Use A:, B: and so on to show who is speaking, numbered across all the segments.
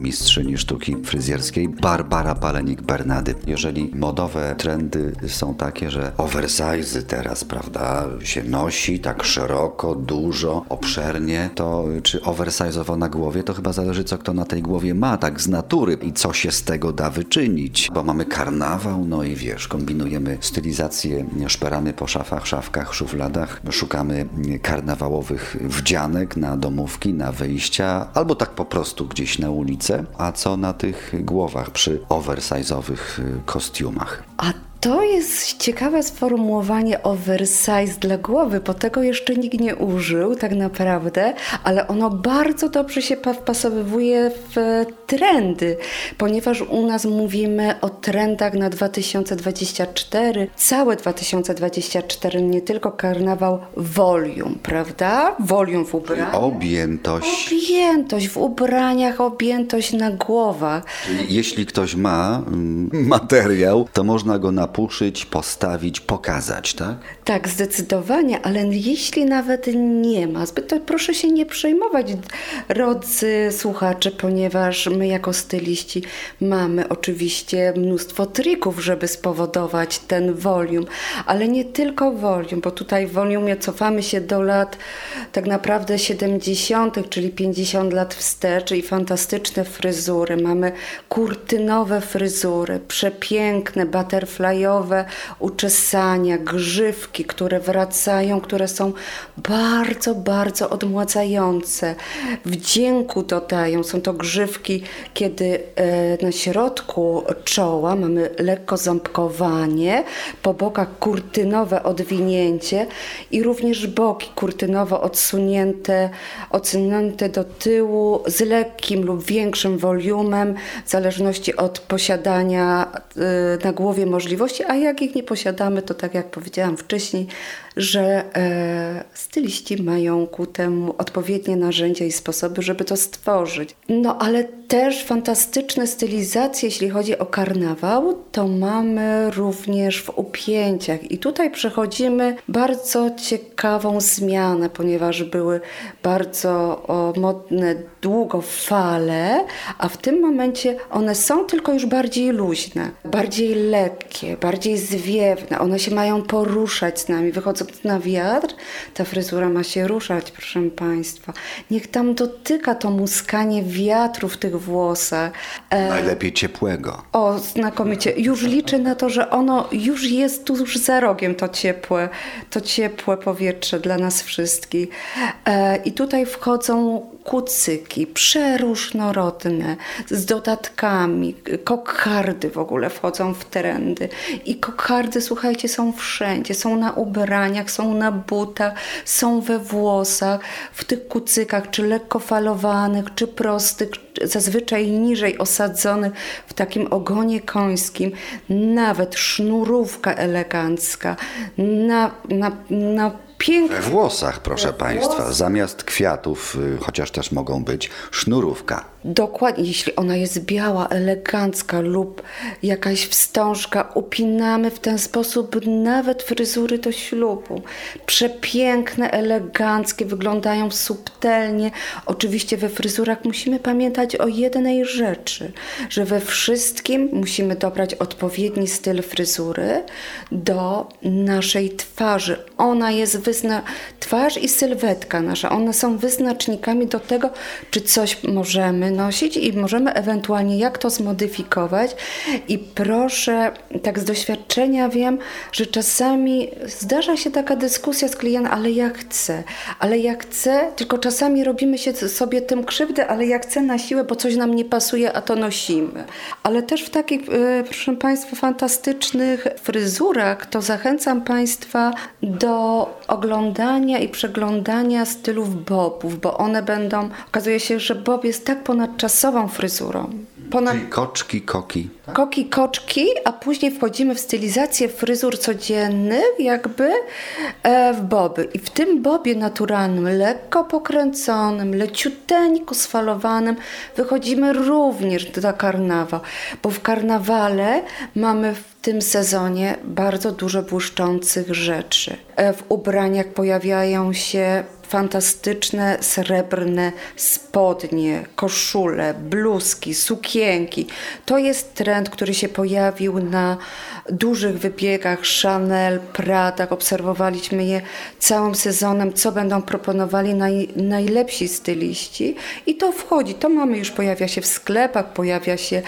A: mistrzyni sztuki fryzjerskiej Barbara Palenik-Bernady. Jeżeli modowe trendy są takie, że oversize teraz, prawda, się nosi tak szeroko, dużo, obszernie, to czy oversize'owo na głowie, to chyba zależy co kto na tej głowie ma, tak z natury i co się z tego da wyczynić. Bo mamy karnawał, no i wiesz, kombinujemy stylizację, szperamy po szafach, szafkach, szufladach, szukamy karnawałowych wdzianek na domówki, na wyjścia, albo tak po prostu gdzieś na A co na tych głowach przy oversize'owych kostiumach?
B: A to jest ciekawe sformułowanie oversize dla głowy, bo tego jeszcze nikt nie użył tak naprawdę, ale ono bardzo dobrze się wpasowywuje w trendy, ponieważ u nas mówimy o trendach na 2024, całe 2024, nie tylko karnawał, volume, prawda? Volume w ubraniach.
A: Objętość.
B: Objętość w ubraniach, objętość na głowach.
A: Jeśli ktoś ma mm, materiał, to można go na napuszyć, postawić, pokazać, tak?
B: Tak, zdecydowanie, ale jeśli nawet nie ma, to proszę się nie przejmować, drodzy słuchacze, ponieważ my jako styliści mamy oczywiście mnóstwo trików, żeby spowodować ten volume, ale nie tylko volume, bo tutaj w volume cofamy się do lat tak naprawdę 70., czyli 50 lat wstecz i fantastyczne fryzury. Mamy kurtynowe fryzury, przepiękne, butterfly uczesania, grzywki, które wracają, które są bardzo, bardzo odmładzające. Wdzięku dodają. Są to grzywki, kiedy e, na środku czoła mamy lekko ząbkowanie, po bokach kurtynowe odwinięcie i również boki kurtynowo odsunięte, odsunięte do tyłu z lekkim lub większym volumem, w zależności od posiadania e, na głowie możliwości a jak ich nie posiadamy, to tak jak powiedziałam wcześniej, że e, styliści mają ku temu odpowiednie narzędzia i sposoby, żeby to stworzyć. No ale też fantastyczne stylizacje, jeśli chodzi o karnawał, to mamy również w upięciach. I tutaj przechodzimy bardzo ciekawą zmianę, ponieważ były bardzo o, modne długo fale, a w tym momencie one są tylko już bardziej luźne, bardziej lekkie, bardziej zwiewne. One się mają poruszać z nami, wychodząc na wiatr, ta fryzura ma się ruszać, proszę Państwa. Niech tam dotyka to muskanie wiatru w tych włosach.
A: E... Najlepiej ciepłego.
B: O, znakomicie. Już liczę na to, że ono już jest tuż za rogiem, to ciepłe, to ciepłe powietrze dla nas wszystkich. E, I tutaj wchodzą kucyki, przeróżnorodne, z dodatkami, kokardy w ogóle wchodzą w trendy. I kokardy, słuchajcie, są wszędzie, są na ubraniach, są na butach, są we włosach, w tych kucykach, czy lekko falowanych, czy prostych, zazwyczaj niżej osadzonych w takim ogonie końskim, nawet sznurówka elegancka, na, na, na piękne.
A: We włosach, proszę We Państwa, zamiast kwiatów, y, chociaż też mogą być, sznurówka.
B: Dokładnie, jeśli ona jest biała, elegancka lub jakaś wstążka, upinamy w ten sposób nawet fryzury do ślubu. Przepiękne, eleganckie, wyglądają subtelnie. Oczywiście we fryzurach musimy pamiętać o jednej rzeczy, że we wszystkim musimy dobrać odpowiedni styl fryzury do naszej twarzy. Ona jest wyzna... twarz i sylwetka nasza, one są wyznacznikami do tego, czy coś możemy nosić i możemy ewentualnie jak to zmodyfikować. I proszę, tak z doświadczenia wiem, że czasami zdarza się taka dyskusja z klientem, ale ja chcę, ale ja chcę, tylko czasami robimy się sobie tym krzywdę, ale ja chcę na siłę, bo coś nam nie pasuje, a to nosimy. Ale też w takich, e, proszę Państwa, fantastycznych fryzurach, to zachęcam Państwa do oglądania i przeglądania stylów bobów, bo one będą, okazuje się, że bob jest tak ponad ponadczasową fryzurą.
A: Ponad... Czyli koczki, koki.
B: Koki, koczki, a później wchodzimy w stylizację fryzur codziennych, jakby e, w boby. I w tym bobie naturalnym, lekko pokręconym, leciuteńko sfalowanym, wychodzimy również do karnawa, bo w karnawale mamy w tym sezonie bardzo dużo błyszczących rzeczy. E, w ubraniach pojawiają się fantastyczne srebrne spodnie, koszule, bluzki, sukienki. To jest trend, który się pojawił na dużych wybiegach Chanel, Prada. Obserwowaliśmy je całym sezonem, co będą proponowali naj, najlepsi styliści. I to wchodzi, to mamy już, pojawia się w sklepach, pojawia się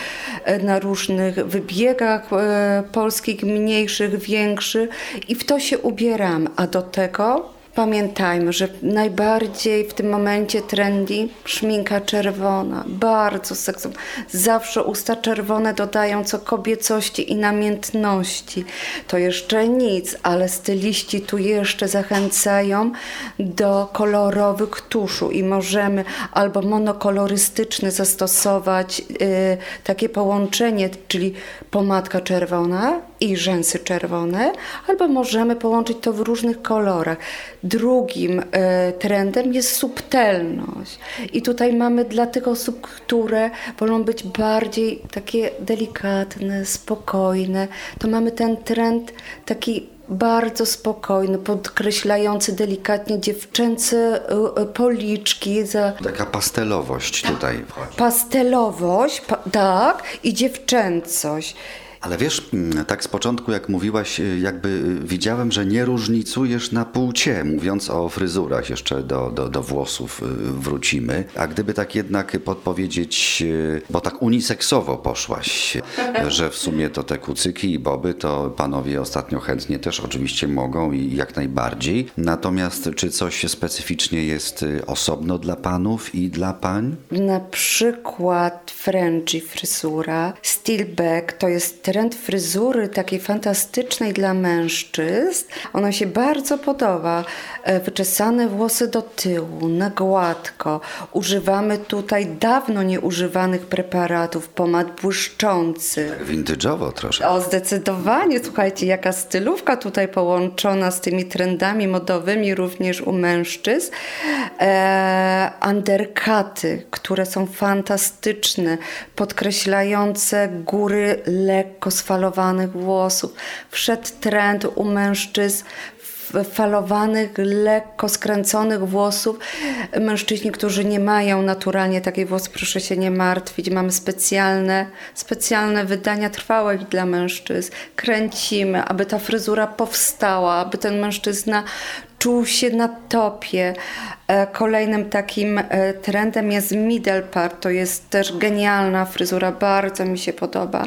B: e, na różnych wybiegach e, polskich, mniejszych, większych i w to się ubieramy. A do tego Pamiętajmy, że najbardziej w tym momencie trendy szminka czerwona, bardzo seksowna. Zawsze usta czerwone dodają co kobiecości i namiętności. To jeszcze nic, ale styliści tu jeszcze zachęcają do kolorowych tuszu i możemy albo monokolorystyczny zastosować yy, takie połączenie, czyli pomadka czerwona i rzęsy czerwone, albo możemy połączyć to w różnych kolorach. Drugim e, trendem jest subtelność. I tutaj mamy dla tych osób, które wolą być bardziej takie delikatne, spokojne, to mamy ten trend taki bardzo spokojny, podkreślający delikatnie dziewczęce e, e, policzki. Za...
A: Taka pastelowość tutaj
B: wchodzi. Pastelowość, pa, tak, i dziewczęcość.
A: Ale wiesz, mm, tak z początku, jak mówiłaś, y, jakby y, widziałem, że nie różnicujesz na płcie, mówiąc o fryzurach, jeszcze do, do, do włosów y, wrócimy. A gdyby tak jednak podpowiedzieć, bo tak uniseksowo poszłaś, że w sumie to te kucyki i boby, to panowie ostatnio chętnie też oczywiście mogą i jak najbardziej. Natomiast czy coś specyficznie jest osobno dla panów i dla pań?
B: Na przykład Frenchy fryzura, stillback to jest trend fryzury takiej fantastycznej dla mężczyzn. Ona się bardzo podoba. E, wyczesane włosy do tyłu, na gładko. Używamy tutaj dawno nieużywanych preparatów, pomad błyszczących.
A: Tak vintage'owo troszkę.
B: O, zdecydowanie. Słuchajcie, jaka stylówka tutaj połączona z tymi trendami modowymi również u mężczyzn. E, undercuty, które są fantastyczne, podkreślające góry lekko lekko sfalowanych włosów. Wszedł trend u mężczyzn falowanych, lekko skręconych włosów. Mężczyźni, którzy nie mają naturalnie takiej włosy, proszę się nie martwić. Mamy specjalne, specjalne wydania trwałe dla mężczyzn. Kręcimy, aby ta fryzura powstała, aby ten mężczyzna czuł się na topie. E, kolejnym takim e, trendem jest middle part. To jest też genialna fryzura, bardzo mi się podoba.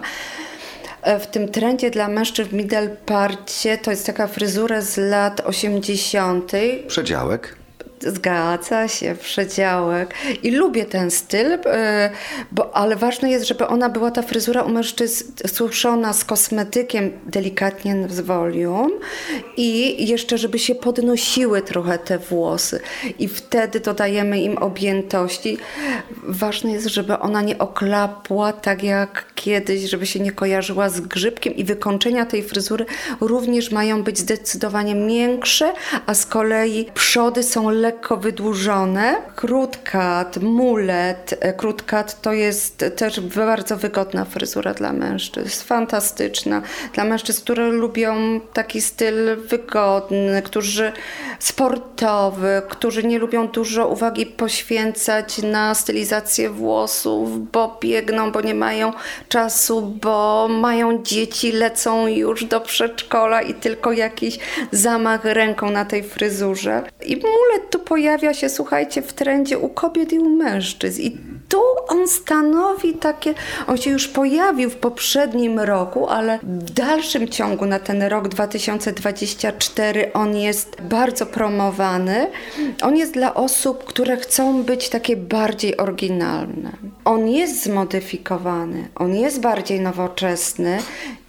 B: E, w tym trendzie dla mężczyzn w middle parcie to jest taka fryzura z lat 80.
A: Przedziałek.
B: Zgadza się, przedziałek. I lubię ten styl, e, bo, ale ważne jest, żeby ona była, ta fryzura u mężczyzn suszona z kosmetykiem, delikatnie z volume i jeszcze, żeby się podnosiły trochę te włosy. I wtedy dodajemy im objętości. Ważne jest, żeby ona nie oklapła tak jak kiedyś, żeby się nie kojarzyła z grzybkiem i wykończenia tej fryzury również mają być zdecydowanie miększe, a z kolei przody są lekkie lekko wydłużone. Krótkat, mulet. E, krótkat to jest też bardzo wygodna fryzura dla mężczyzn. Fantastyczna. Dla mężczyzn, które lubią taki styl wygodny, którzy sportowy, którzy nie lubią dużo uwagi poświęcać na stylizację włosów, bo biegną, bo nie mają czasu, bo mają dzieci, lecą już do przedszkola i tylko jakiś zamach ręką na tej fryzurze. I mulet tu pojawia się, słuchajcie, w trendzie u kobiet i u mężczyzn. I tu on stanowi takie, on się już pojawił w poprzednim roku, ale w dalszym ciągu na ten rok 2024 on jest bardzo promowany. On jest dla osób, które chcą być takie bardziej oryginalne. On jest zmodyfikowany, on jest bardziej nowoczesny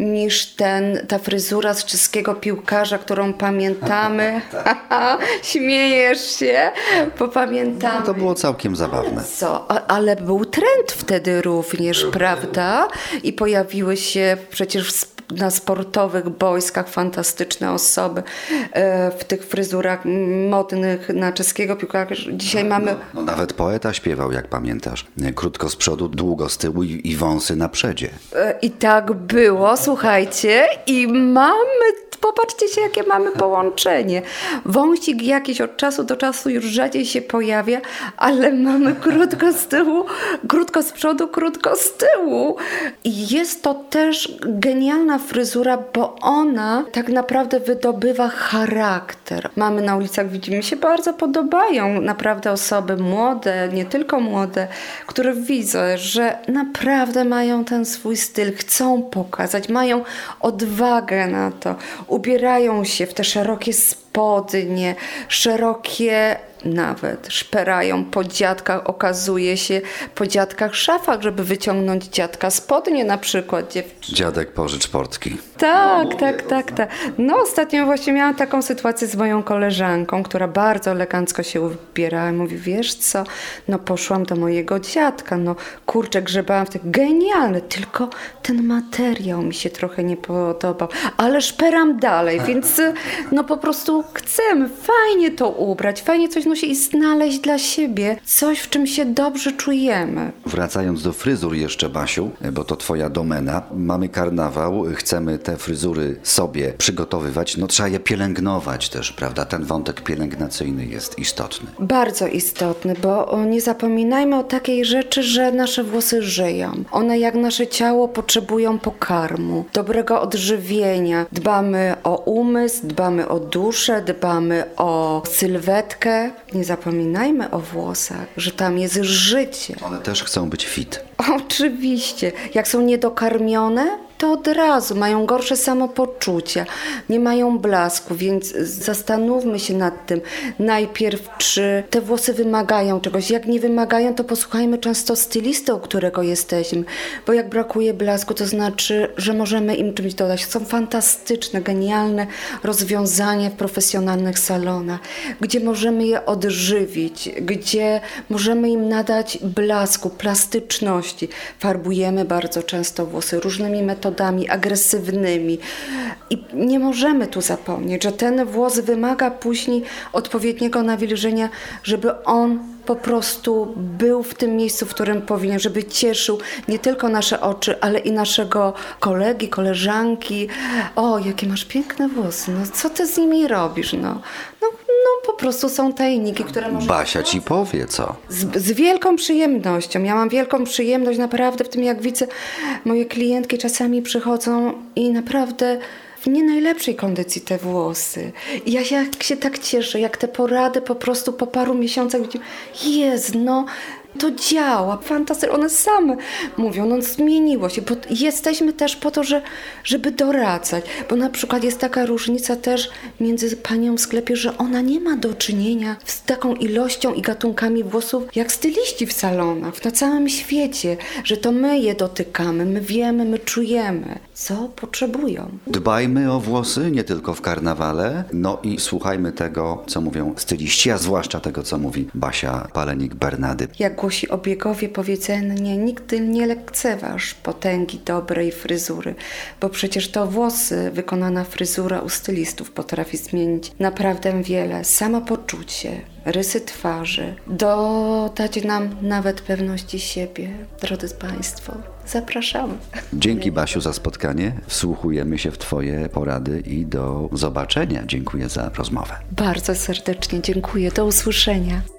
B: niż ten, ta fryzura z czeskiego piłkarza, którą pamiętamy. Śmiejesz się, bo pamiętamy.
A: No to było całkiem zabawne.
B: Co? ale był trend wtedy również, prawda? I pojawiły się przecież na sportowych boiskach fantastyczne osoby e, w tych fryzurach modnych na czeskiego piłkarza. Dzisiaj no, mamy... No,
A: no, nawet poeta śpiewał, jak pamiętasz. Krótko z przodu, długo z tyłu i, i wąsy na przedzie.
B: E, I tak było, słuchajcie. I mamy Popatrzcie się, jakie mamy połączenie. Wąsik jakiś od czasu do czasu już rzadziej się pojawia, ale mamy krótko z tyłu, krótko z przodu, krótko z tyłu. I jest to też genialna fryzura, bo ona tak naprawdę wydobywa charakter. Mamy na ulicach, widzimy, się bardzo podobają naprawdę osoby młode, nie tylko młode, które widzę, że naprawdę mają ten swój styl, chcą pokazać, mają odwagę na to, ubierają się w te szerokie spodnie, szerokie nawet szperają po dziadkach, okazuje się po dziadkach szafach, żeby wyciągnąć dziadka spodnie na przykład dziewczyny.
A: Dziadek pożycz portki.
B: Tak, tak, tak, tak. No ostatnio właśnie miałam taką sytuację z moją koleżanką, która bardzo elegancko się ubierała i mówi, wiesz co, no poszłam do mojego dziadka, no kurczę, grzebałam w tych, genialny, tylko ten materiał mi się trochę nie podobał, ale szperam dalej, więc no po prostu chcemy fajnie to ubrać, fajnie coś nosić i znaleźć dla siebie coś, w czym się dobrze czujemy.
A: Wracając do fryzur jeszcze, Basiu, bo to twoja domena. Mamy karnawał, chcemy te fryzury sobie przygotowywać, no trzeba je pielęgnować też, prawda? Ten wątek pielęgnacyjny jest istotny.
B: Bardzo istotny, bo nie zapominajmy o takiej rzeczy, że nasze włosy żyją. One jak nasze ciało potrzebują pokarmu, dobrego odżywienia. Dbamy o umysł, dbamy o duszę, dbamy o sylwetkę. Nie zapominajmy o włosach, że tam jest życie.
A: One też chcą być fit.
B: Oczywiście. Jak są niedokarmione, to od razu mają gorsze samopoczucie, nie mają blasku, więc zastanówmy się nad tym najpierw, czy te włosy wymagają czegoś. Jak nie wymagają, to posłuchajmy często stylisty, u którego jesteśmy, bo jak brakuje blasku, to znaczy, że możemy im czymś dodać. Są fantastyczne, genialne rozwiązania w profesjonalnych salonach, gdzie możemy je odżywić, gdzie możemy im nadać blasku, plastyczności. Farbujemy bardzo często włosy różnymi metodami metodami agresywnymi. I nie możemy tu zapomnieć, że ten włos wymaga później odpowiedniego nawilżenia, żeby on po prostu był w tym miejscu, w którym powinien, żeby cieszył nie tylko nasze oczy, ale i naszego kolegi, koleżanki. O, jakie masz piękne włosy, no co ty z nimi robisz, no. No, no po prostu są tajniki, które może...
A: Basia ci powie, co?
B: Z, z wielką przyjemnością. Ja mam wielką przyjemność naprawdę w tym, jak widzę, moje klientki czasami przychodzą i naprawdę w nie najlepszej kondycji te włosy. I ja się, się tak cieszę, jak te porady po prostu po paru miesiącach widzimy, jest, no to działa, fantastycznie, one same mówią, no zmieniło się, bo jesteśmy też po to, że, żeby doradzać, bo na przykład jest taka różnica też między panią w sklepie, że ona nie ma do czynienia z taką ilością i gatunkami włosów, jak styliści w salonach, na całym świecie, że to my je dotykamy, my wiemy, my czujemy, co potrzebują.
A: Dbajmy o włosy, nie tylko w karnawale, no i słuchajmy tego, co mówią styliści, a zwłaszcza tego, co mówi Basia Palenik-Bernady.
B: Jak głosi obiegowie powiedzenie, nigdy nie lekceważ potęgi dobrej fryzury, bo przecież to włosy, wykonana fryzura u stylistów potrafi zmienić naprawdę wiele. Samopoczucie, rysy twarzy, dodać nam nawet pewności siebie. Drodzy Państwo, zapraszamy.
A: Dzięki Basiu za spotkanie. Wsłuchujemy się w Twoje porady i do zobaczenia. Dziękuję za rozmowę.
B: Bardzo serdecznie dziękuję. Do usłyszenia.